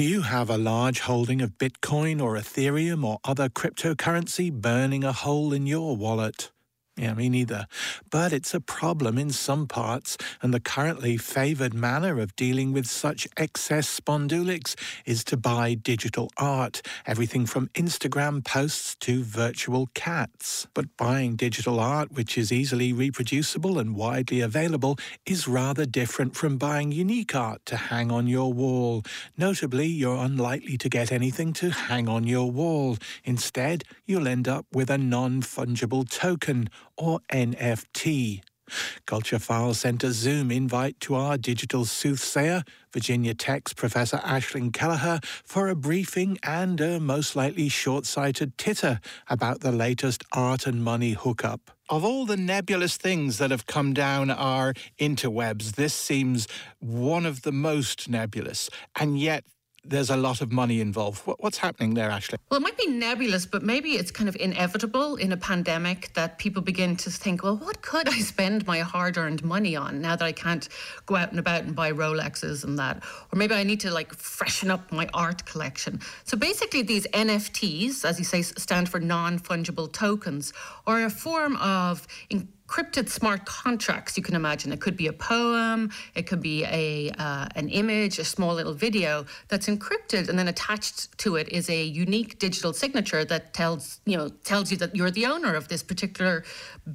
Do you have a large holding of Bitcoin or Ethereum or other cryptocurrency burning a hole in your wallet? Yeah, me neither. But it's a problem in some parts, and the currently favoured manner of dealing with such excess spondulics is to buy digital art, everything from Instagram posts to virtual cats. But buying digital art, which is easily reproducible and widely available, is rather different from buying unique art to hang on your wall. Notably, you're unlikely to get anything to hang on your wall. Instead, you'll end up with a non fungible token or NFT. Culture File sent a Zoom invite to our digital soothsayer, Virginia Tech's Professor Aisling Kelliher, for a briefing and a most likely short sighted titter about the latest art and money hookup. Of all the nebulous things that have come down our interwebs, this seems one of the most nebulous, and yet there's a lot of money involved. what's happening there, Aisling? Well, it might be nebulous, but maybe it's kind of inevitable in a pandemic that people begin to think, well, what could I spend my hard earned money on now that I can't go out and about and buy Rolexes and that? Or maybe I need to like freshen up my art collection. So basically, these NFTs, as you say, stand for non fungible tokens, are a form of encrypted smart contracts you can imagine. It could be a poem, it could be a uh, an image, a small little video that's encrypted, and then attached to it is a unique digital signature that tells you know tells you that you're the owner of this particular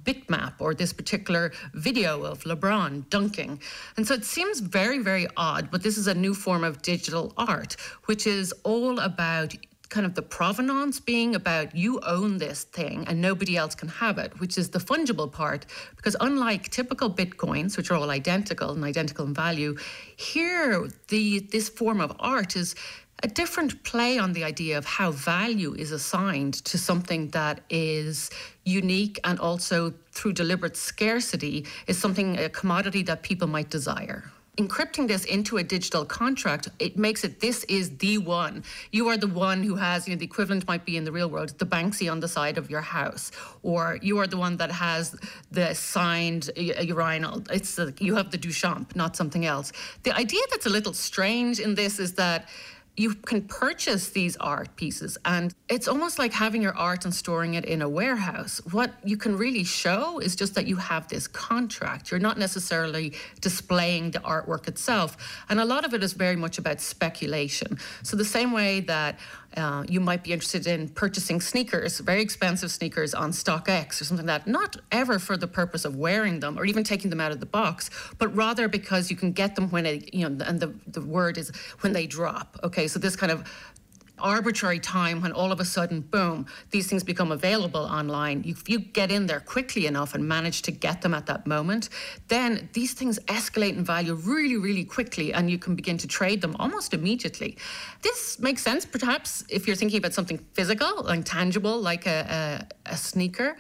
bitmap or this particular video of LeBron dunking. And so it seems very very odd, but this is a new form of digital art, which is all about kind of the provenance being about you own this thing and nobody else can have it, which is the fungible part. Because unlike typical bitcoins, which are all identical and identical in value, here the this form of art is a different play on the idea of how value is assigned to something that is unique and also through deliberate scarcity is something a commodity that people might desire encrypting this into a digital contract, it makes it this is the one. You are the one who has, you know, the equivalent might be in the real world, the Banksy on the side of your house, or you are the one that has the signed urinal. It's the, you have the Duchamp, not something else. The idea that's a little strange in this is that you can purchase these art pieces and it's almost like having your art and storing it in a warehouse. What you can really show is just that you have this contract. You're not necessarily displaying the artwork itself and a lot of it is very much about speculation. So the same way that uh, you might be interested in purchasing sneakers, very expensive sneakers on StockX or something like that, not ever for the purpose of wearing them or even taking them out of the box, but rather because you can get them when it, you know, and the, the word is when they drop. Okay, so this kind of arbitrary time when all of a sudden, boom, these things become available online, if you get in there quickly enough and manage to get them at that moment, then these things escalate in value really, really quickly and you can begin to trade them almost immediately. This makes sense, perhaps, if you're thinking about something physical and tangible like a, a, a sneaker.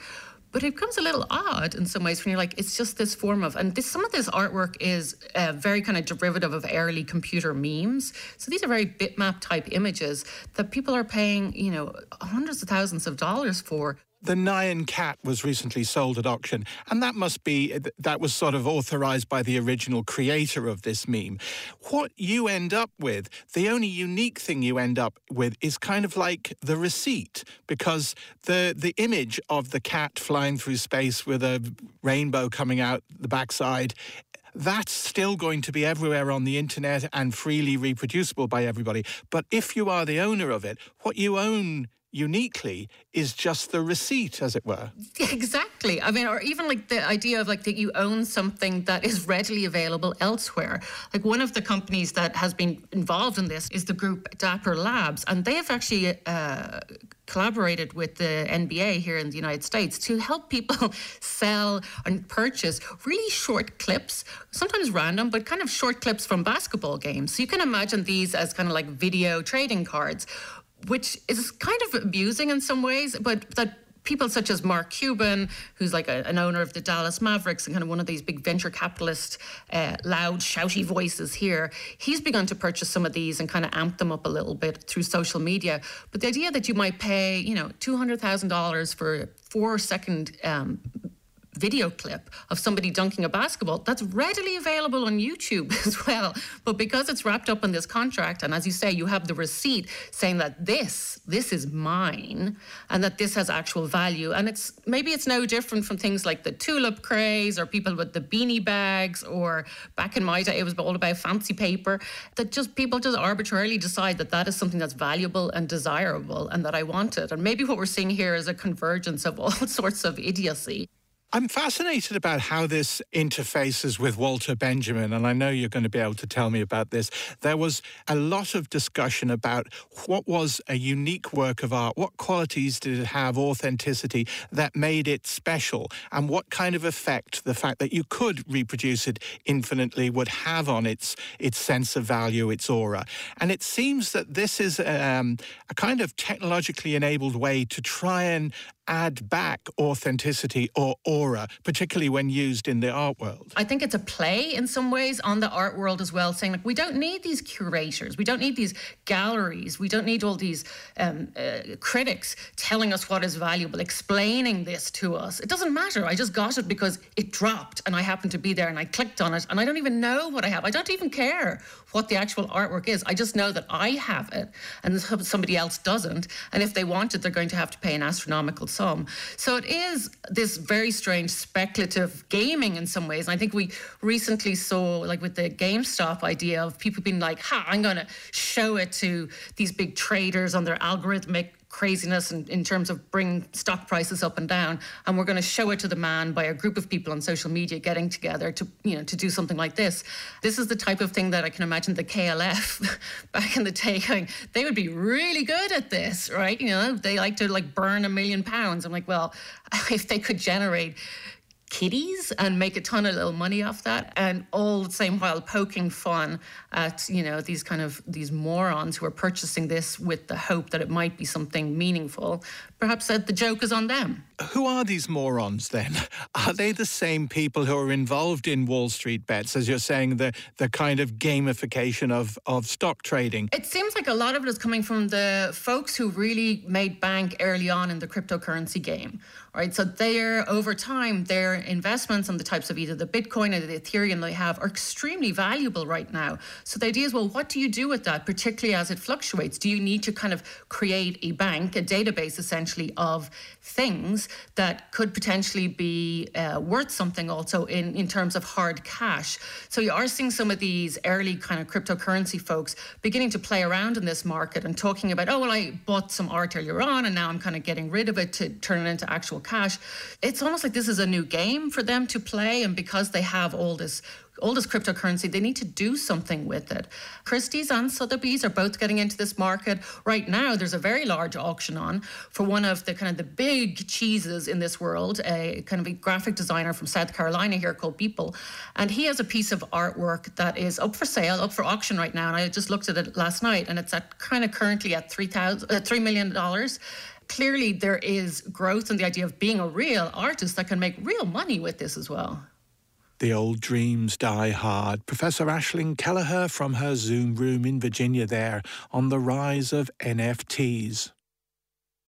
But it becomes a little odd in some ways when you're like, it's just this form of, and this, some of this artwork is uh, very kind of derivative of early computer memes. So these are very bitmap type images that people are paying, you know, hundreds of thousands of dollars for the Nyan cat was recently sold at auction, and that must be that was sort of authorized by the original creator of this meme. What you end up with, the only unique thing you end up with is kind of like the receipt, because the the image of the cat flying through space with a rainbow coming out the backside that's still going to be everywhere on the internet and freely reproducible by everybody. But if you are the owner of it, what you own uniquely is just the receipt, as it were. Exactly. I mean, or even like the idea of like that you own something that is readily available elsewhere. Like one of the companies that has been involved in this is the group Dapper Labs, and they have actually. Uh, collaborated with the NBA here in the United States to help people sell and purchase really short clips, sometimes random, but kind of short clips from basketball games. So you can imagine these as kind of like video trading cards which is kind of amusing in some ways, but that people such as Mark Cuban, who's like a, an owner of the Dallas Mavericks and kind of one of these big venture capitalist, uh, loud, shouty voices here, he's begun to purchase some of these and kind of amp them up a little bit through social media. But the idea that you might pay, you know, $200,000 for four second um, video clip of somebody dunking a basketball that's readily available on YouTube as well. But because it's wrapped up in this contract, and as you say, you have the receipt saying that this, this is mine, and that this has actual value. And it's maybe it's no different from things like the tulip craze or people with the beanie bags, or back in my day, it was all about fancy paper. That just people just arbitrarily decide that that is something that's valuable and desirable and that I want it. And maybe what we're seeing here is a convergence of all sorts of idiocy. I'm fascinated about how this interfaces with Walter Benjamin, and I know you're going to be able to tell me about this. There was a lot of discussion about what was a unique work of art, what qualities did it have, authenticity, that made it special, and what kind of effect the fact that you could reproduce it infinitely would have on its its sense of value, its aura. And it seems that this is um, a kind of technologically enabled way to try and add back authenticity or aura, particularly when used in the art world. I think it's a play in some ways on the art world as well, saying like we don't need these curators, we don't need these galleries, we don't need all these um, uh, critics telling us what is valuable, explaining this to us. It doesn't matter. I just got it because it dropped and I happened to be there and I clicked on it and I don't even know what I have. I don't even care what the actual artwork is. I just know that I have it and somebody else doesn't. And if they want it, they're going to have to pay an astronomical So it is this very strange speculative gaming in some ways. And I think we recently saw, like with the GameStop idea of people being like, ha, I'm going to show it to these big traders on their algorithmic craziness in, in terms of bringing stock prices up and down. And we're going to show it to the man by a group of people on social media getting together to you know to do something like this. This is the type of thing that i can imagine the klf back in the day going they would be really good at this right? You know they like to like burn a million pounds. I'm like well if they could generate kiddies and make a ton of little money off that and all the same while poking fun at you know these kind of these morons who are purchasing this with the hope that it might be something meaningful perhaps that the joke is on them who are these morons then are they the same people who are involved in wall street bets as you're saying the the kind of gamification of of stock trading it seems like a lot of it is coming from the folks who really made bank early on in the cryptocurrency game right so they're over time their investments and the types of either the Bitcoin or the Ethereum they have are extremely valuable right now. So the idea is, well, what do you do with that, particularly as it fluctuates? Do you need to kind of create a bank, a database essentially of things that could potentially be uh, worth something also in, in terms of hard cash? So you are seeing some of these early kind of cryptocurrency folks beginning to play around in this market and talking about, oh, well, I bought some art earlier on and now I'm kind of getting rid of it to turn it into actual cash. It's almost like this is a new game for them to play. And because they have all this all this cryptocurrency, they need to do something with it. Christie's and Sotheby's are both getting into this market. Right now, there's a very large auction on for one of the kind of the big cheeses in this world, a kind of a graphic designer from South Carolina here called Beeple. And he has a piece of artwork that is up for sale, up for auction right now. And I just looked at it last night and it's at kind of currently at $3, uh, $3 million clearly there is growth in the idea of being a real artist that can make real money with this as well. The old dreams die hard. Professor Aisling Kelliher from her Zoom room in Virginia there on the rise of NFTs.